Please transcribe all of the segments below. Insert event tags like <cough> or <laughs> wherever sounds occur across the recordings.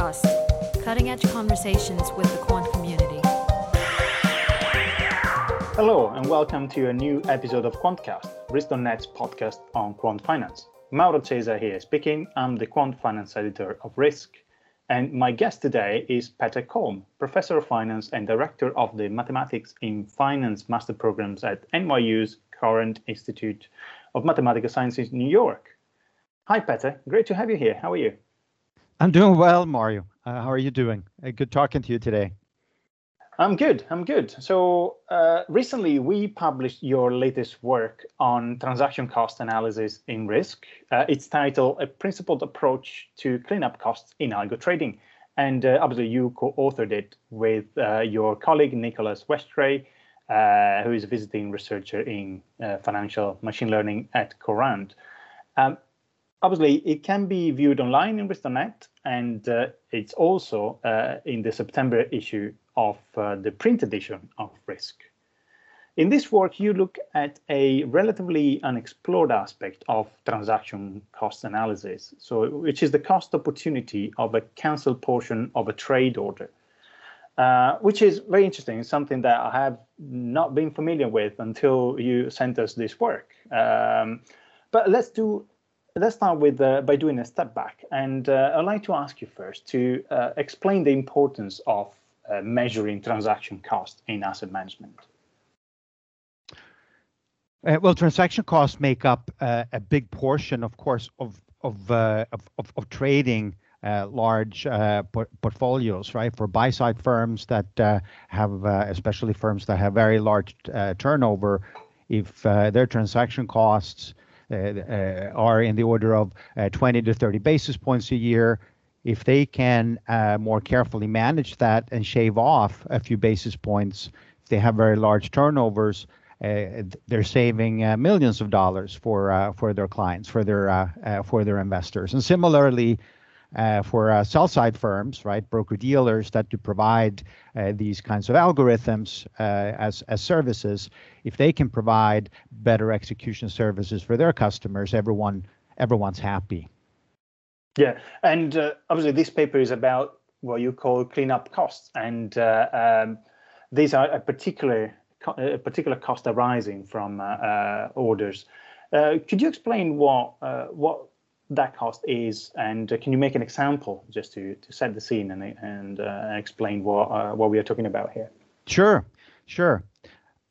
Quantcast, cutting edge conversations with the quant community. Hello, and welcome to a new episode of Quantcast, Risk.net's podcast on quant finance. Mauro Cesa here speaking. I'm the quant finance editor of Risk. And my guest today is Petter Kolm, professor of finance and director of the Mathematics in Finance master programs at NYU's Courant Institute of Mathematical Sciences New York. Hi, Petter. Great to have you here. How are you? I'm doing well, Mario. Uh, how are you doing? Uh, good talking to you today. I'm good. I'm good. So uh, recently, we published your latest work on transaction cost analysis in risk. Uh, it's titled "A Principled Approach to Cleanup Costs in Algo Trading," and uh, obviously, you co-authored it with uh, your colleague Nicholas Westray, who is a visiting researcher in financial machine learning at Courant. Um, obviously, it can be viewed online in Risk.net, and uh, it's also uh, in the September issue of uh, the print edition of Risk. In this work, you look at a relatively unexplored aspect of transaction cost analysis, so which is the cost opportunity of a cancelled portion of a trade order, uh, which is very interesting, something that I have not been familiar with until you sent us this work. Um, but let's do let's start with uh, by doing a step back, and uh, I'd like to ask you first to uh, explain the importance of uh, measuring transaction cost in asset management. Uh, well, transaction costs make up uh, a big portion, of course, of of of, of, of, trading. large por portfolios, right? For buy side firms that have, especially firms that have very large turnover, if their transaction costs uh, uh, Uh, uh, are in the order of uh, 20 to 30 basis points a year. If they can uh, more carefully manage that and shave off a few basis points, if they have very large turnovers, they're saving millions of dollars for for their clients, for their for their investors. And similarly, uh, for uh, sell side firms, right, broker dealers that do provide uh, these kinds of algorithms uh, as, as services, if they can provide better execution services for their customers, everyone everyone's happy. Yeah, and uh, obviously this paper is about what you call cleanup costs, and uh, um, these are a particular a particular cost arising from orders. could you explain what what that cost is, and uh, can you make an example just to, to set the scene and, and uh, explain what uh, what we are talking about here? Sure, sure.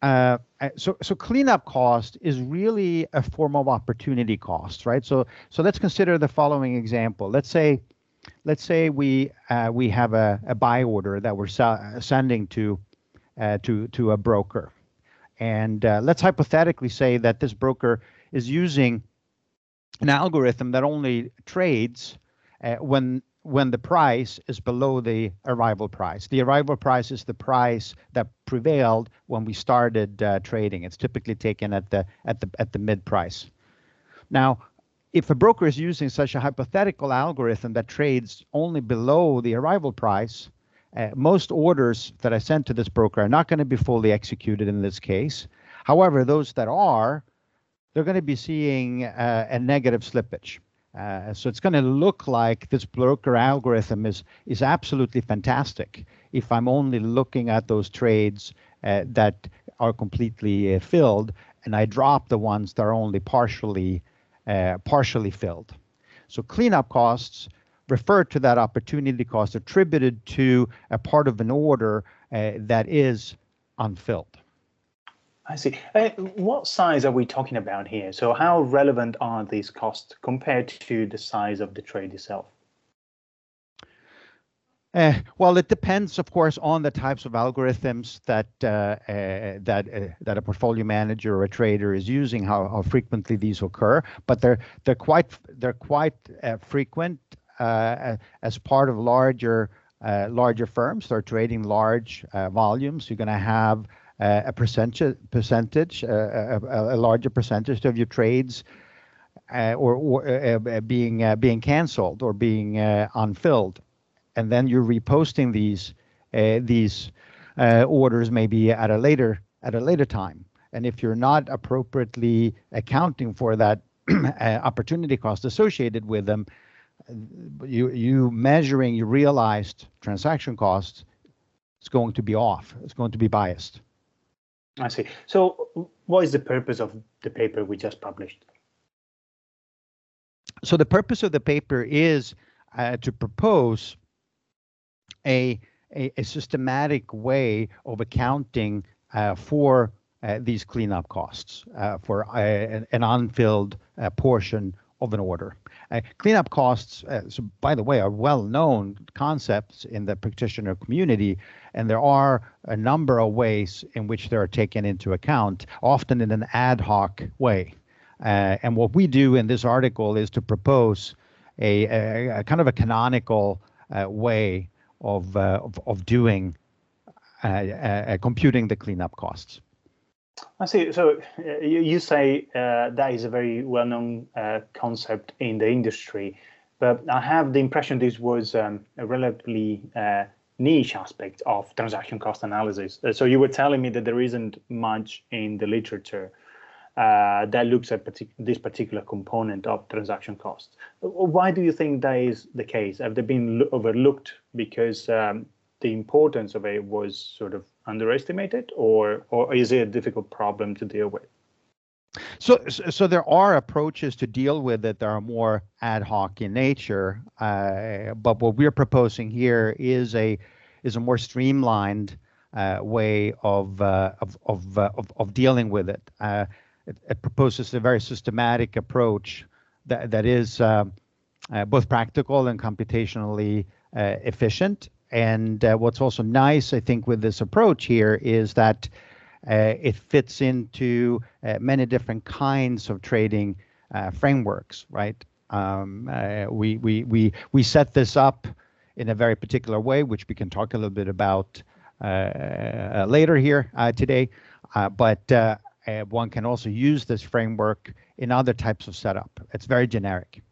Uh, uh, so so cleanup cost is really a form of opportunity cost, right? So so let's consider the following example. Let's say let's say we uh, we have a, a buy order that we're sending to to to a broker, and let's hypothetically say that this broker is using an algorithm that only trades uh, when when the price is below the arrival price. The arrival price is the price that prevailed when we started uh, trading. It's typically taken at the at the at the mid price. Now, if a broker is using such a hypothetical algorithm that trades only below the arrival price, uh, most orders that I send to this broker are not going to be fully executed in this case. However, those that are they're going to be seeing uh, a negative slippage. Uh, so it's going to look like this broker algorithm is is absolutely fantastic if I'm only looking at those trades uh, that are completely uh, filled, and I drop the ones that are only partially uh, partially filled. So cleanup costs refer to that opportunity cost attributed to a part of an order uh, that is unfilled. I see. Uh, what size are we talking about here? So, how relevant are these costs compared to the size of the trade itself? Uh, well, it depends, of course, on the types of algorithms that uh, uh, that uh, that a portfolio manager or a trader is using. How, how frequently these occur, but they're they're quite they're quite uh, frequent as part of larger larger firms. They're trading large volumes. You're going to have uh, a percentage, uh, a, larger percentage of your trades, uh, or, or uh, uh, being uh, being canceled or being unfilled, and then you're reposting these these orders maybe at a later at a later time. And if you're not appropriately accounting for that <clears throat> opportunity cost associated with them, you you measuring your realized transaction costs is going to be off. It's going to be biased. I see. So, what is the purpose of the paper we just published? So, the purpose of the paper is uh, to propose a, a, a, systematic way of accounting uh, for uh, these cleanup costs uh, for uh, an, unfilled uh, portion of an order. Uh, cleanup costs, uh, so by the way, are well-known concepts in the practitioner community, and there are a number of ways in which they are taken into account, often in an ad hoc way. Uh, and what we do in this article is to propose a, a, a kind of a canonical uh, way of, uh, of, of doing uh, computing the cleanup costs. I see. So uh, you, you, say uh, that is a very well-known uh, concept in the industry, but I have the impression this was um, a relatively uh, niche aspect of transaction cost analysis. Uh, so you were telling me that there isn't much in the literature uh, that looks at partic this particular component of transaction costs. Why do you think that is the case? Have they been overlooked because um, the importance of it was sort of underestimated, or or is it a difficult problem to deal with? So, so there are approaches to deal with it that are more ad hoc in nature. Uh, but what we're proposing here is a is a more streamlined uh, way of, uh, of of, uh, of, of dealing with it. Uh, it. it. proposes a very systematic approach that that is uh, both practical and computationally efficient and uh, what's also nice, I think, with this approach here is that uh, it fits into uh, many different kinds of trading uh, frameworks, right? Um, uh, we, we, we, we set this up in a very particular way, which we can talk a little bit about uh, later here today. but one can also use this framework in other types of setup. It's very generic.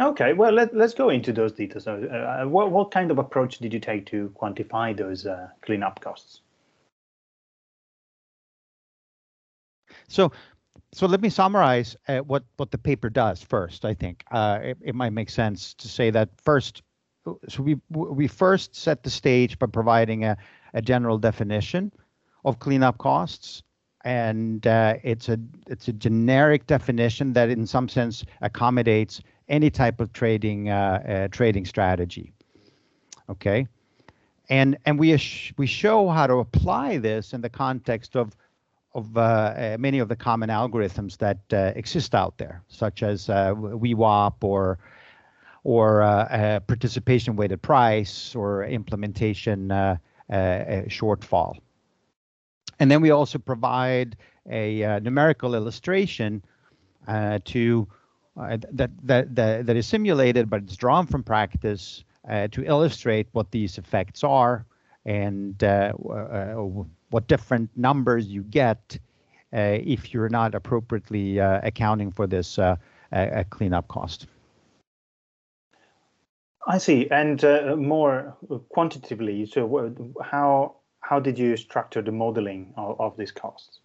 Okay, well, let, let's go into those details. Uh, uh, what, what kind of approach did you take to quantify those uh, cleanup costs? So, so let me summarize uh, what what the paper does first. I think uh, it, it, might make sense to say that first. So we we first set the stage by providing a, a general definition of cleanup costs, and uh, it's a it's a generic definition that, in some sense, accommodates any type of trading uh, uh, trading strategy. Okay, and and we we show how to apply this in the context of of uh, uh, many of the common algorithms that uh, exist out there, such as uh, VWAP or or participation weighted price or implementation shortfall. And then we also provide a numerical illustration to uh, that, that, that, that is simulated, but it's drawn from practice uh, to illustrate what these effects are and uh, uh what different numbers you get uh, if you're not appropriately uh, accounting for this cleanup cost. I see. And more quantitatively, so how how did you structure the modeling of, of these costs?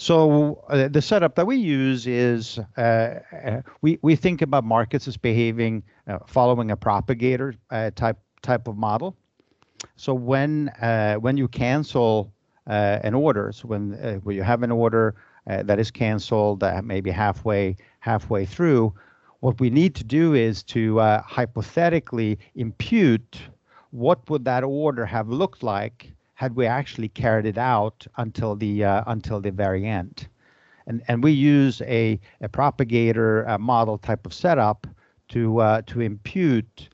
So uh, the setup that we use is uh, uh, we we think about markets as behaving uh, following a propagator uh, type type of model. So when uh, when you cancel an order, so when when you have an order that is canceled maybe halfway halfway through, what we need to do is to hypothetically impute what would that order have looked like had we actually carried it out until the uh, until the very end. And and we use a a propagator uh, model type of setup to uh, to impute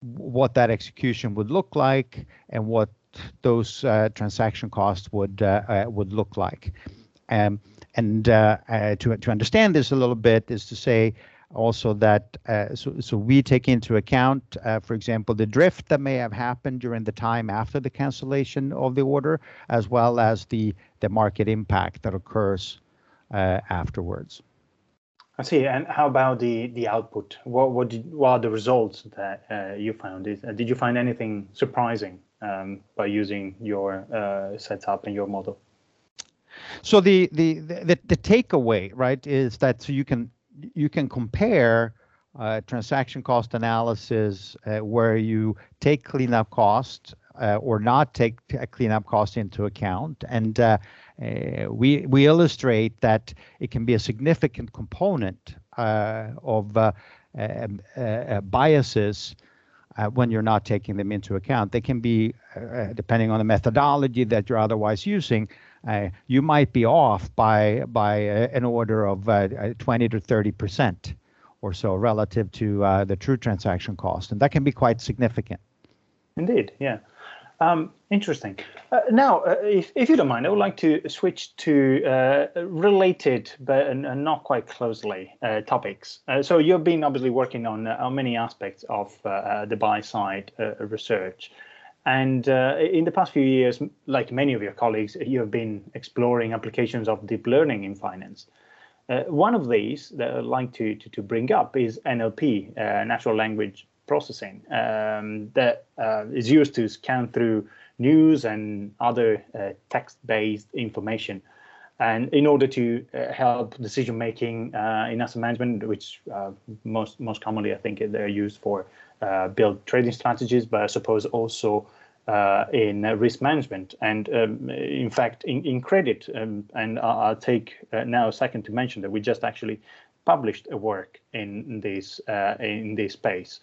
what that execution would look like and what those uh, transaction costs would uh, uh, would look like. Um, and to to understand this a little bit is to say also that uh, so, so we take into account, uh, for example, the drift that may have happened during the time after the cancellation of the order, as well as the the market impact that occurs uh, afterwards. I see. And how about the the output? What what, did, what are the results that uh, you found? Is, did you find anything surprising um, by using your uh, setup and your model? So the, the the the takeaway, right, is that so you can you can compare uh, transaction cost analysis uh, where you take cleanup costs uh, or not take cleanup costs into account. And uh, uh, we, we illustrate that it can be a significant component uh, of um, biases when you're not taking them into account. They can be, depending on the methodology that you're otherwise using, you might be off by, by an order of 20 to 30 percent or so relative to uh, the true transaction cost, and that can be quite significant. Indeed, yeah. Um, interesting. Uh, now, uh, if, if you don't mind, I would like to switch to uh, related but not quite closely uh, topics. Uh, so you've been obviously working on, on many aspects of the buy side research. And in the past few years, like many of your colleagues, you have been exploring applications of deep learning in finance. Uh, one of these that I'd like to, to, to bring up is NLP, uh, natural language processing, um, that uh, is used to scan through news and other uh, text-based information. And in order to uh, help decision making uh, in asset management, which most most commonly I think they're used for build trading strategies, but I suppose also uh, in uh, risk management. And um, in fact, in, in credit, um, and I'll, take uh, now a second to mention that we just actually published a work in this uh, in this space,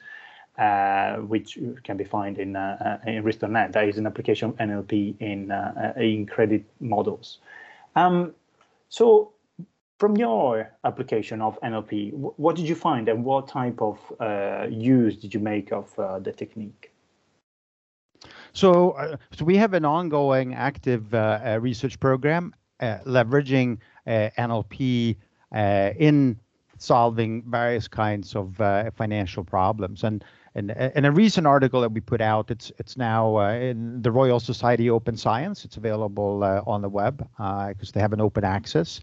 uh, which can be found in uh, in Risk.net. That is an application of NLP in in credit models. Um, so. From your application of NLP, what did you find and what type of use did you make of the technique? So, uh, so we have an ongoing active uh, uh research program uh, leveraging uh, NLP in solving various kinds of financial problems. And, and in a recent article that we put out, it's it's now in the Royal Society Open Science. It's available on the web because they have an open access.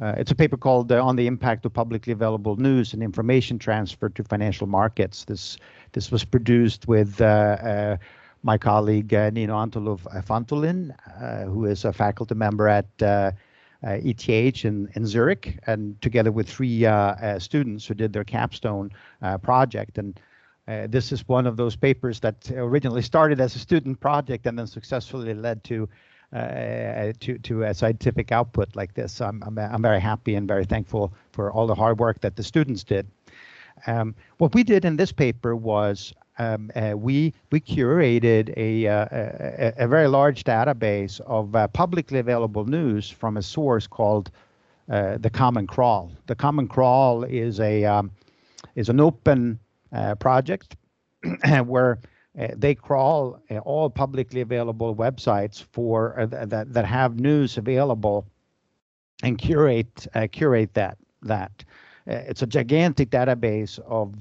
Uh, it's a paper called uh, "On the Impact of Publicly Available News and Information Transfer to Financial Markets." This this was produced with uh, my colleague uh, Nino Antulov-Fantulin, uh, who is a faculty member at ETH uh, in, in Zurich, and together with three students who did their capstone project. And this is one of those papers that originally started as a student project and then successfully led to uh, to to a scientific output like this. I'm, I'm I'm very happy and very thankful for all the hard work that the students did. Um, what we did in this paper was um, uh, we we curated a, uh, a, a very large database of uh, publicly available news from a source called uh, the Common Crawl. The Common Crawl is a um, is an open uh, project <clears throat> where uh, Uh, they crawl uh, all publicly available websites for uh, that that have news available and curate curate that that. it's a gigantic database of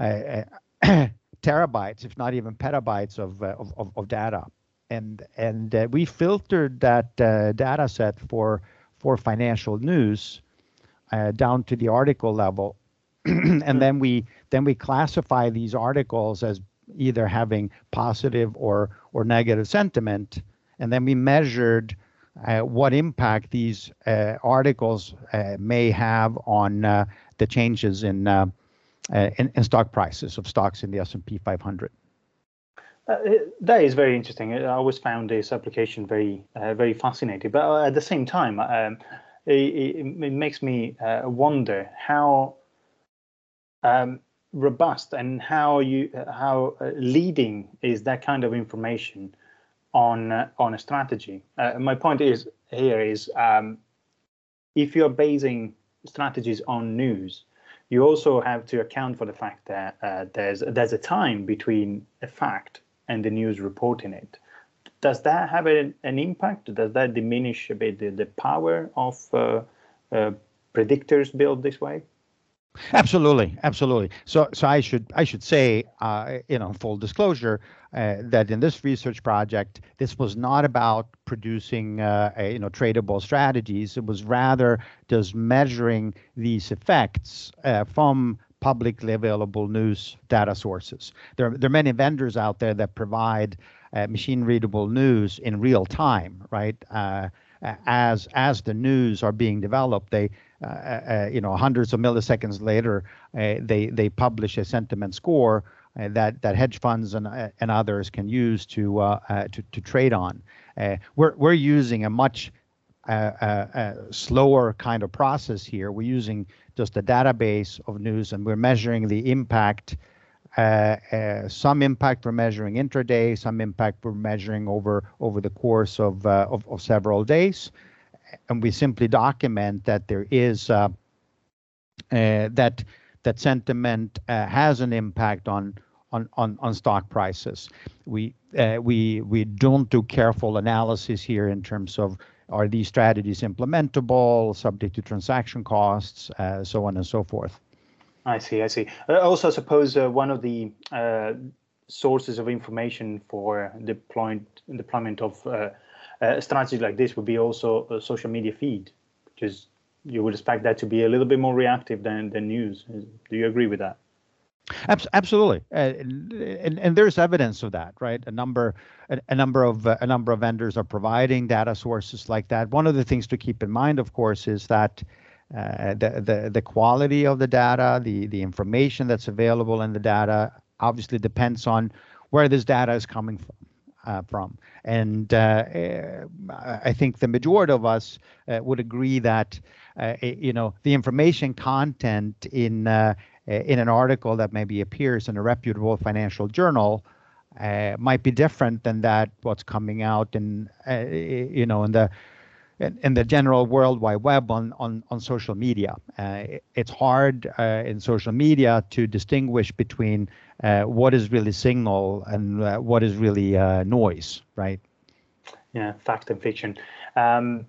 <coughs> terabytes, if not even petabytes of, uh, of, of, data. And, and uh, we filtered that uh, data set for, for financial news uh, down to the article level. <clears throat> and hmm. then we then we classify these articles as either having positive or or negative sentiment and then we measured uh, what impact these uh, articles uh, may have on uh, the changes in uh, in, in stock prices of stocks in the S&P 500. Uh, that is very interesting. I always found this application very, uh, very fascinating. But uh, at the same time, um, it, it, makes me uh, wonder how um, robust and how you, how uh, leading is that kind of information on on a strategy. my point is here is um, if you're basing strategies on news, you also have to account for the fact that uh, there's there's a time between a fact and the news reporting it. Does that have an, an impact? Does that diminish a bit the, the power of uh, uh, predictors built this way? Absolutely, absolutely. So, so I should I should say, uh, you know, full disclosure, uh, that in this research project, this was not about producing, uh, a, you know, tradable strategies. It was rather just measuring these effects uh, from publicly available news data sources. There, there are many vendors out there that provide uh, machine readable news in real time, right? Uh, as as the news are being developed, they you know, hundreds of milliseconds later, uh, they they publish a sentiment score uh, that that hedge funds and uh, and others can use to uh, to to trade on. we're we're using a much slower kind of process here. We're using just a database of news, and we're measuring the impact. Uh, uh, some impact we're measuring intraday, some impact we're measuring over over the course of, uh, of, of several days, and we simply document that there is that that sentiment uh, has an impact on on, on, on stock prices. We uh, we we don't do careful analysis here in terms of are these strategies implementable, subject to transaction costs, uh, so on and so forth. I see, I see. Uh, also, I suppose uh, one of the uh, sources of information for deployment deployment of uh, strategy like this would be also a social media feed, because you would expect that to be a little bit more reactive than, than news. Do you agree with that? Absolutely, uh, and, and there's evidence of that, right? A number, a, a number of a number of vendors are providing data sources like that. One of the things to keep in mind, of course, is that uh, the the the quality of the data, the the information that's available in the data, obviously depends on where this data is coming from uh, from. And uh, eh, I think the majority of us uh, would agree that uh, eh, you know the information content in uh, eh, in an article that maybe appears in a reputable financial journal might be different than that what's coming out in you know in the in, the general World Wide Web on on, on social media. Uh, it's hard uh, in social media to distinguish between uh, what is really signal and uh, what is really uh, noise, right? Yeah, fact and fiction. Um,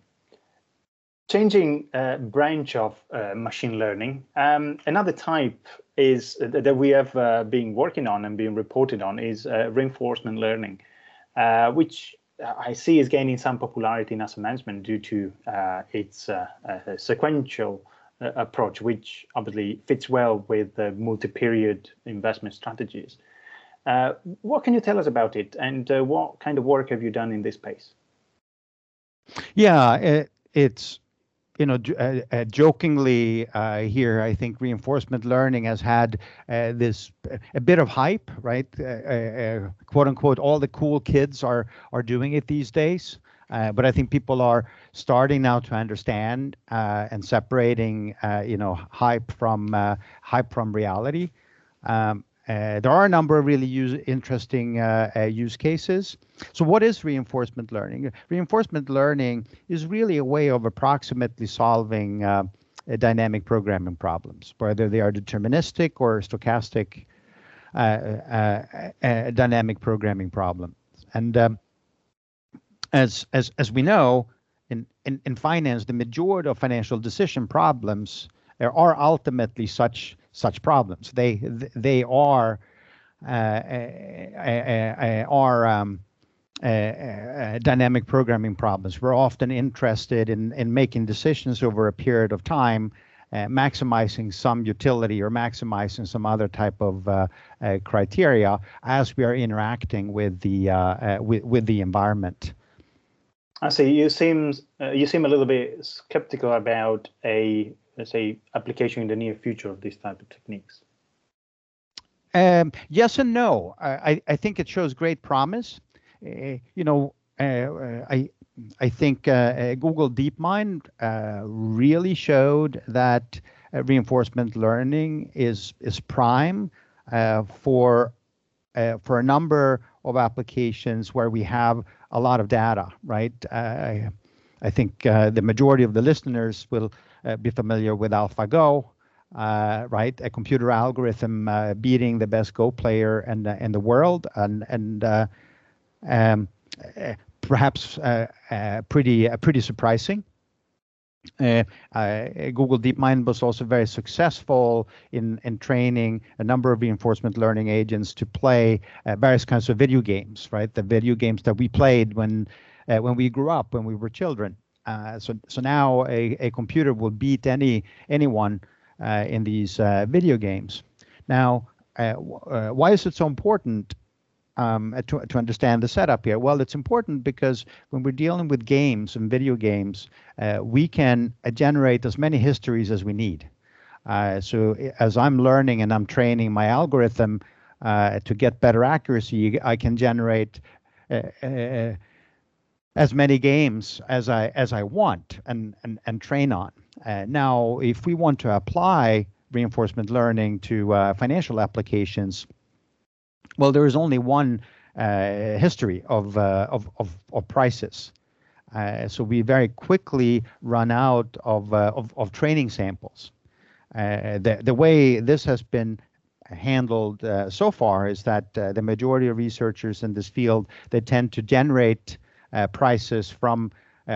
changing uh, branch of machine learning. Um, another type is that we have been working on and being reported on is reinforcement learning, which I see is gaining some popularity in asset management due to uh, its uh, uh, sequential uh, approach, which obviously fits well with the multi-period investment strategies. Uh, what can you tell us about it, and uh, what kind of work have you done in this space? Yeah, it, it's you know, uh, uh, jokingly uh, here, I think reinforcement learning has had uh, this a bit of hype, right? Uh, uh, quote unquote, all the cool kids are are doing it these days. but I think people are starting now to understand and separating, you know, hype from hype from reality. Um, there are a number of really use, interesting uh, uh, use cases. So, what is reinforcement learning? Reinforcement learning is really a way of approximately solving uh, dynamic programming problems, whether they are deterministic or stochastic uh, uh, dynamic programming problems. And um, as as as we know, in, in in finance, the majority of financial decision problems are ultimately such such problems. They they are uh, uh, uh, are um, dynamic programming problems. We're often interested in in making decisions over a period of time. Uh, maximizing some utility or maximizing some other type of uh, uh, criteria as we are interacting with the with, with the environment. I see. You seem you seem a little bit skeptical about a let's say, application in the near future of these type of techniques? Um, yes and no. I, I think it shows great promise. Uh, you know, uh, I I think uh, uh Google DeepMind uh, really showed that uh, reinforcement learning is is prime for for a number of applications where we have a lot of data. Right. I think the majority of the listeners will uh, be familiar with AlphaGo, uh, right? A computer algorithm uh, beating the best Go player in the, in the world, and and um, perhaps pretty pretty surprising. Uh, uh, Google DeepMind was also very successful in, in training a number of reinforcement learning agents to play uh, various kinds of video games, right? The video games that we played when when we grew up, when we were children. Uh, so so now a, a computer will beat any anyone uh, in these uh, video games. Now, uh, uh, why is it so important? um, to, to understand the setup here? Well, it's important because when we're dealing with games and video games, uh, we can uh, generate as many histories as we need. Uh, so as I'm learning and I'm training my algorithm uh, to get better accuracy, I can generate uh, uh, as many games as I as I want and and, and train on. now, if we want to apply reinforcement learning to financial applications, well, there is only one uh, history of, uh, of, of, of, prices. Uh, so we very quickly run out of, uh, of, of, training samples. Uh, the, the way this has been handled uh, so far is that the majority of researchers in this field, they tend to generate prices from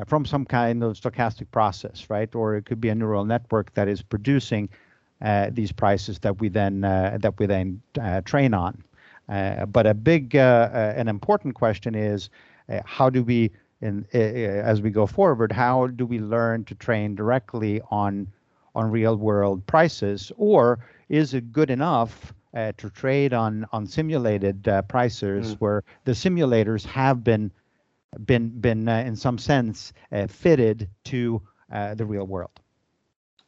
from some kind of stochastic process, right? Or it could be a neural network that is producing these prices that we then that we then train on. Uh, but a big uh, uh, an important question is how do we in, as we go forward how do we learn to train directly on on real world prices or is it good enough uh, to trade on on simulated uh, prices mm. where the simulators have been been been uh, in some sense fitted to the real world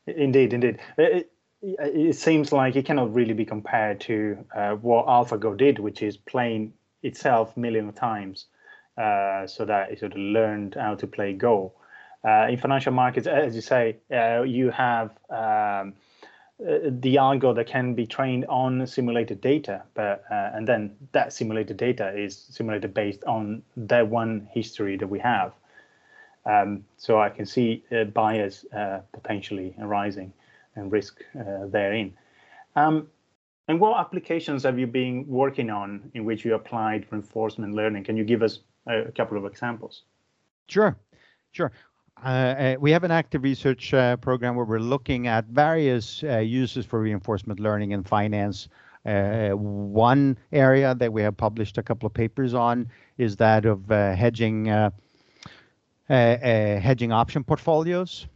indeed indeed it, it seems like it cannot really be compared to uh, what AlphaGo did, which is playing itself million of times, uh, so that it sort of learned how to play Go. Uh, in financial markets, as you say, uh, you have um, uh, the algo that can be trained on simulated data, but uh, and then that simulated data is simulated based on that one history that we have. Um, so I can see bias potentially arising and risk uh, therein. Um, and what applications have you been working on in which you applied reinforcement learning? Can you give us a, a couple of examples? Sure, sure. Uh, uh, we have an active research uh, program where we're looking at various uh, uses for reinforcement learning in finance. Uh, one area that we have published a couple of papers on is that of hedging hedging option portfolios.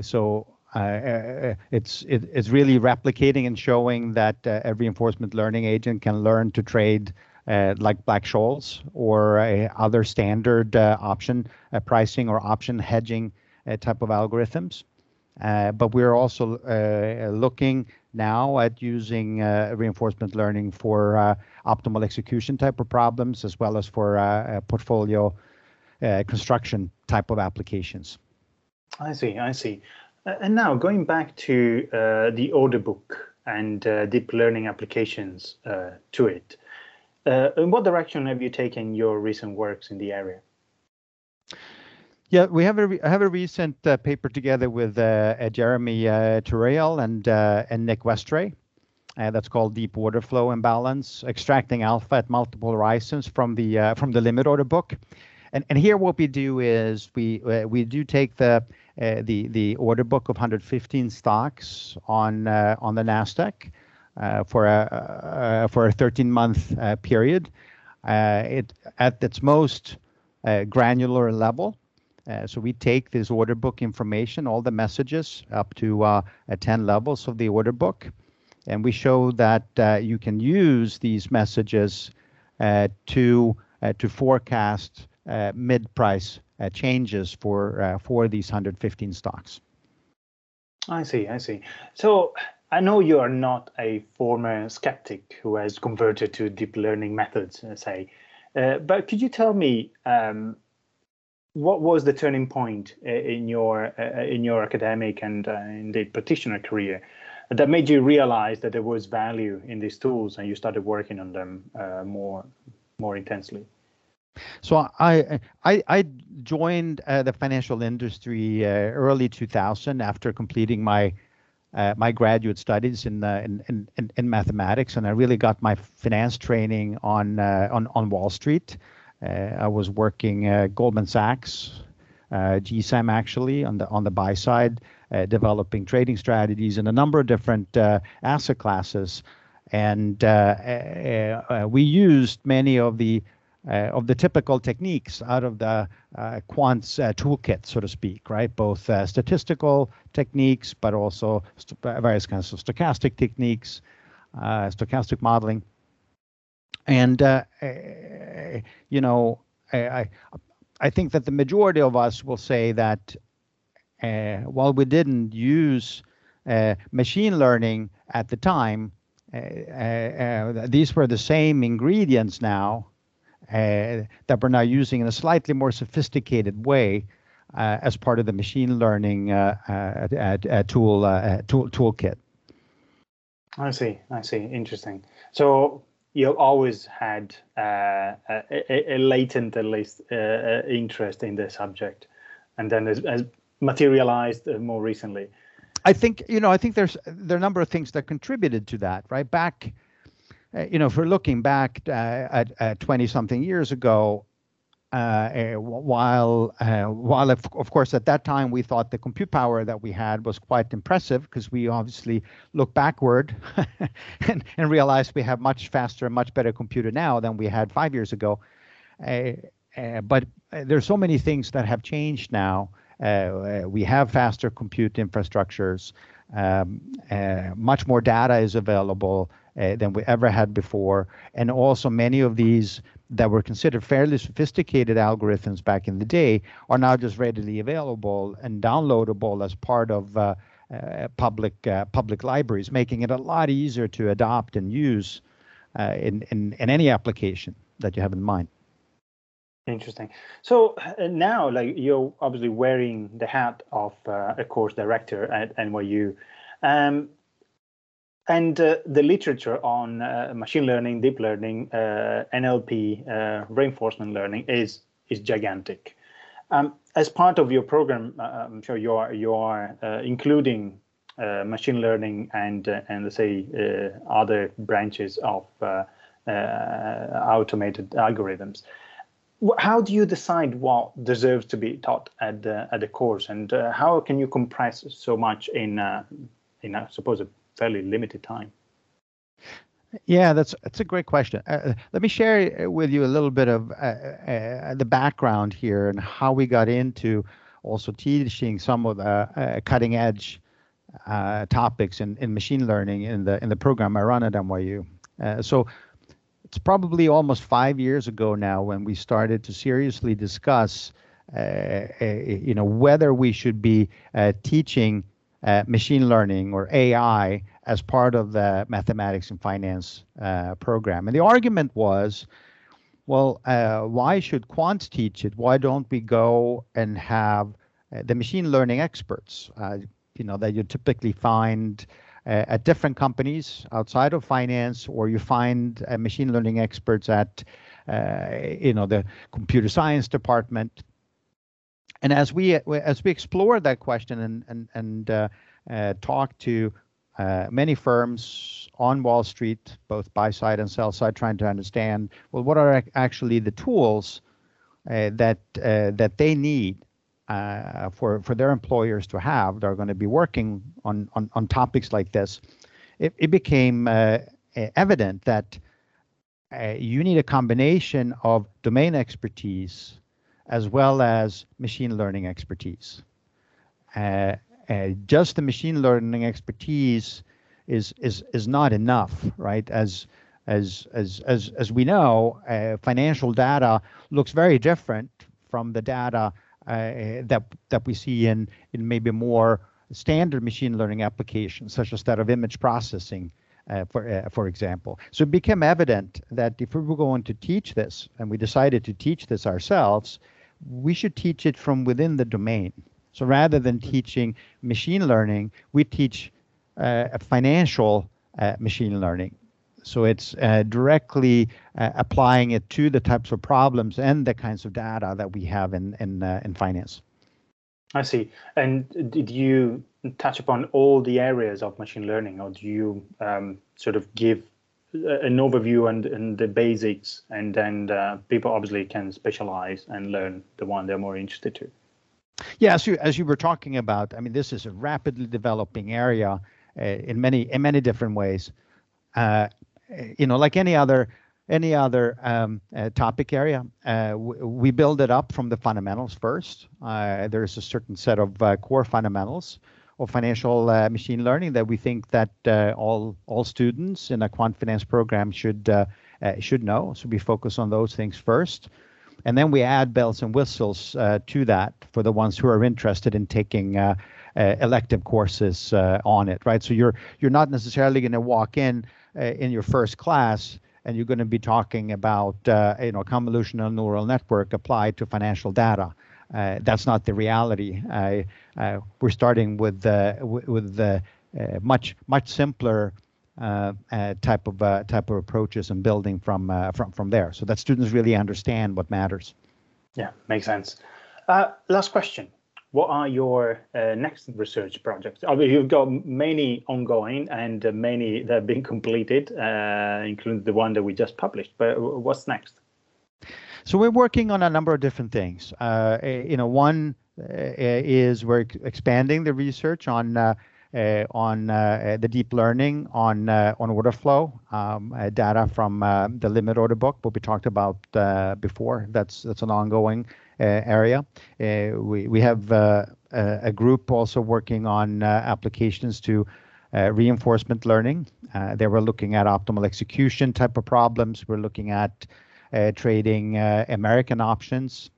so uh, uh, it's it, it's really replicating and showing that uh, a reinforcement learning agent can learn to trade like Black-Scholes or other standard option pricing or option hedging type of algorithms. Uh, but we're also uh, looking now at using uh, reinforcement learning for optimal execution type of problems as well as for portfolio construction type of applications. I see, I see. Uh, and now going back to uh, the order book and uh, deep learning applications uh, to it, uh, in what direction have you taken your recent works in the area? Yeah, we have a have a recent uh, paper together with Jeremy uh, Turiel and and Nick Westray. that's called Deep Order Flow Imbalance: Extracting Alpha at Multiple Horizons from the from the Limit Order Book. And and here what we do is we we do take the uh, the the order book of 115 stocks on uh, on the Nasdaq uh, for a for a 13 month period. it at its most granular level. Uh, so we take this order book information, all the messages up to uh, 10 levels of the order book, and we show that uh, you can use these messages to to forecast mid price uh, changes for uh, for these 115 stocks. I see, I see. So I know you are not a former skeptic who has converted to deep learning methods, uh, say, uh, but could you tell me um, what was the turning point uh, in your uh, in your academic and indeed practitioner career that made you realize that there was value in these tools and you started working on them more more intensely? So I I, I joined uh, the financial industry uh, early 2000 after completing my uh, my graduate studies in, in, in, in mathematics, and I really got my finance training on uh, on on Wall Street. Uh, I was working uh, Goldman Sachs, GSAM actually on the on the buy side, developing trading strategies in a number of different asset classes, and we used many of the uh, of the typical techniques out of the uh, quant's uh, toolkit, so to speak, right? Both uh, statistical techniques, but also st- various kinds of stochastic techniques, uh, stochastic modeling. And uh, you know, I, I think that the majority of us will say that uh, while we didn't use uh, machine learning at the time, uh, uh, these were the same ingredients now uh, that we're now using in a slightly more sophisticated way uh, as part of the machine learning tool, tool toolkit. I see. I see. Interesting. So you've always had uh, a, a, latent, at least, uh, interest in the subject, and then has, has materialized uh, more recently. I think you know. I think there's there are a number of things that contributed to that. Right back, uh, you know, if we're looking back uh, at twenty something years ago, uh, while uh, while of, of, course at that time we thought the compute power that we had was quite impressive because we obviously look backward <laughs> and, and realized we have much faster and much better computer now than we had five years ago. Uh, but there's so many things that have changed now. we have faster compute infrastructures. Um, much more data is available than we ever had before, and also many of these that were considered fairly sophisticated algorithms back in the day are now just readily available and downloadable as part of uh, uh, public uh, public libraries, making it a lot easier to adopt and use uh, in, in in any application that you have in mind. Interesting. So uh, now, like you're obviously wearing the hat of uh, a course director at NYU. Um, and uh, the literature on uh, machine learning, deep learning, uh, NLP, uh, reinforcement learning is is gigantic. Um, as part of your program, uh, I'm sure you are you are uh, including machine learning and and let's say other branches of automated algorithms. How do you decide what deserves to be taught at the at the course, and how can you compress so much in in I suppose a fairly limited time? Yeah, that's that's a great question. Uh, let me share with you a little bit of uh, uh, the background here and how we got into also teaching some of the uh, cutting edge uh, topics in, in machine learning in the in the program I run at NYU. Uh, so it's probably almost five years ago now when we started to seriously discuss, you know, whether we should be teaching uh, machine learning or AI as part of the mathematics and finance uh, program. And the argument was, well, uh, why should quants teach it? Why don't we go and have uh, the machine learning experts, uh, you know, that you typically find at different companies outside of finance, or you find machine learning experts at, you know, the computer science department and as we as we explore that question and and and uh, uh, talk to uh, many firms on Wall Street, both buy side and sell side, trying to understand well what are actually the tools uh, that uh, that they need uh, for for their employers to have. They're going to be working on on, on topics like this. It, it became evident that you need a combination of domain expertise as well as machine learning expertise. Uh, uh, just the machine learning expertise is is is not enough, right? As as as as as we know, uh, financial data looks very different from the data uh, that that we see in in maybe more standard machine learning applications, such as that of image processing. Uh, for uh, for example. So it became evident that if we were going to teach this, and we decided to teach this ourselves, we should teach it from within the domain. So rather than teaching machine learning, we teach uh, financial uh, machine learning. So it's uh, directly uh, applying it to the types of problems and the kinds of data that we have in in uh, in finance. I see. And did you touch upon all the areas of machine learning, or do you um, sort of give an overview and, and the basics, and then uh, people obviously can specialize and learn the one they're more interested to. Yeah, as you as you were talking about, I mean, this is a rapidly developing area uh, in many in many different ways. Uh, you know, like any other any other um, uh, topic area, uh, we build it up from the fundamentals first. Uh, there's a certain set of uh, core fundamentals of financial uh, machine learning that we think that uh, all all students in a quant finance program should uh, uh, should know. So we focus on those things first, and then we add bells and whistles uh, to that for the ones who are interested in taking. elective courses on it, right? So you're you're not necessarily going to walk in in your first class and you're going to be talking about uh, you know convolutional neural network applied to financial data. Uh, that's not the reality. Uh, we're starting with with the much much simpler uh, uh, type of uh, type of approaches and building from from from there, so that students really understand what matters. Yeah, makes sense. last question: What are your next research projects? Obviously, you've got many ongoing and many that have been completed, including the one that we just published. But what's next? So we're working on a number of different things. Uh, eh, you know, one uh, is we're expanding the research on uh, uh on uh, the deep learning on uh, on order flow um, data from the limit order book, what we talked about before. That's that's an ongoing area. we we have a group also working on applications to reinforcement learning. they were looking at optimal execution type of problems. We're looking at uh, Uh, trading uh, American options,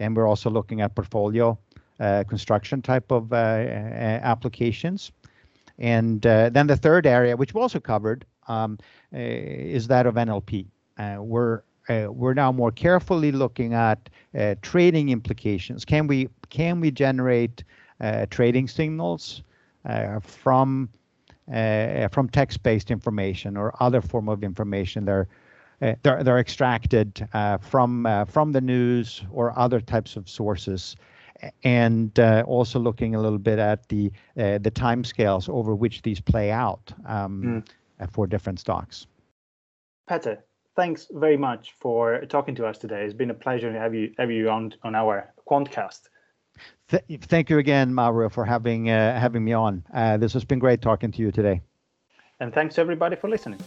and we're also looking at portfolio uh, construction type of uh, uh, applications. And then the third area, which we also covered, um, is that of NLP. We're we're now more carefully looking at trading implications. Can we can we generate trading signals from from text-based information or other form of information that are uh, they're, they're extracted uh, from uh, from the news or other types of sources and uh, also looking a little bit at the uh, the timescales over which these play out um, mm. for different stocks. Petter, thanks very much for talking to us today. It's been a pleasure to have you have you on on our Quantcast. Th- thank you again, Mauro, for having having me on. this has been great talking to you today. And thanks everybody for listening.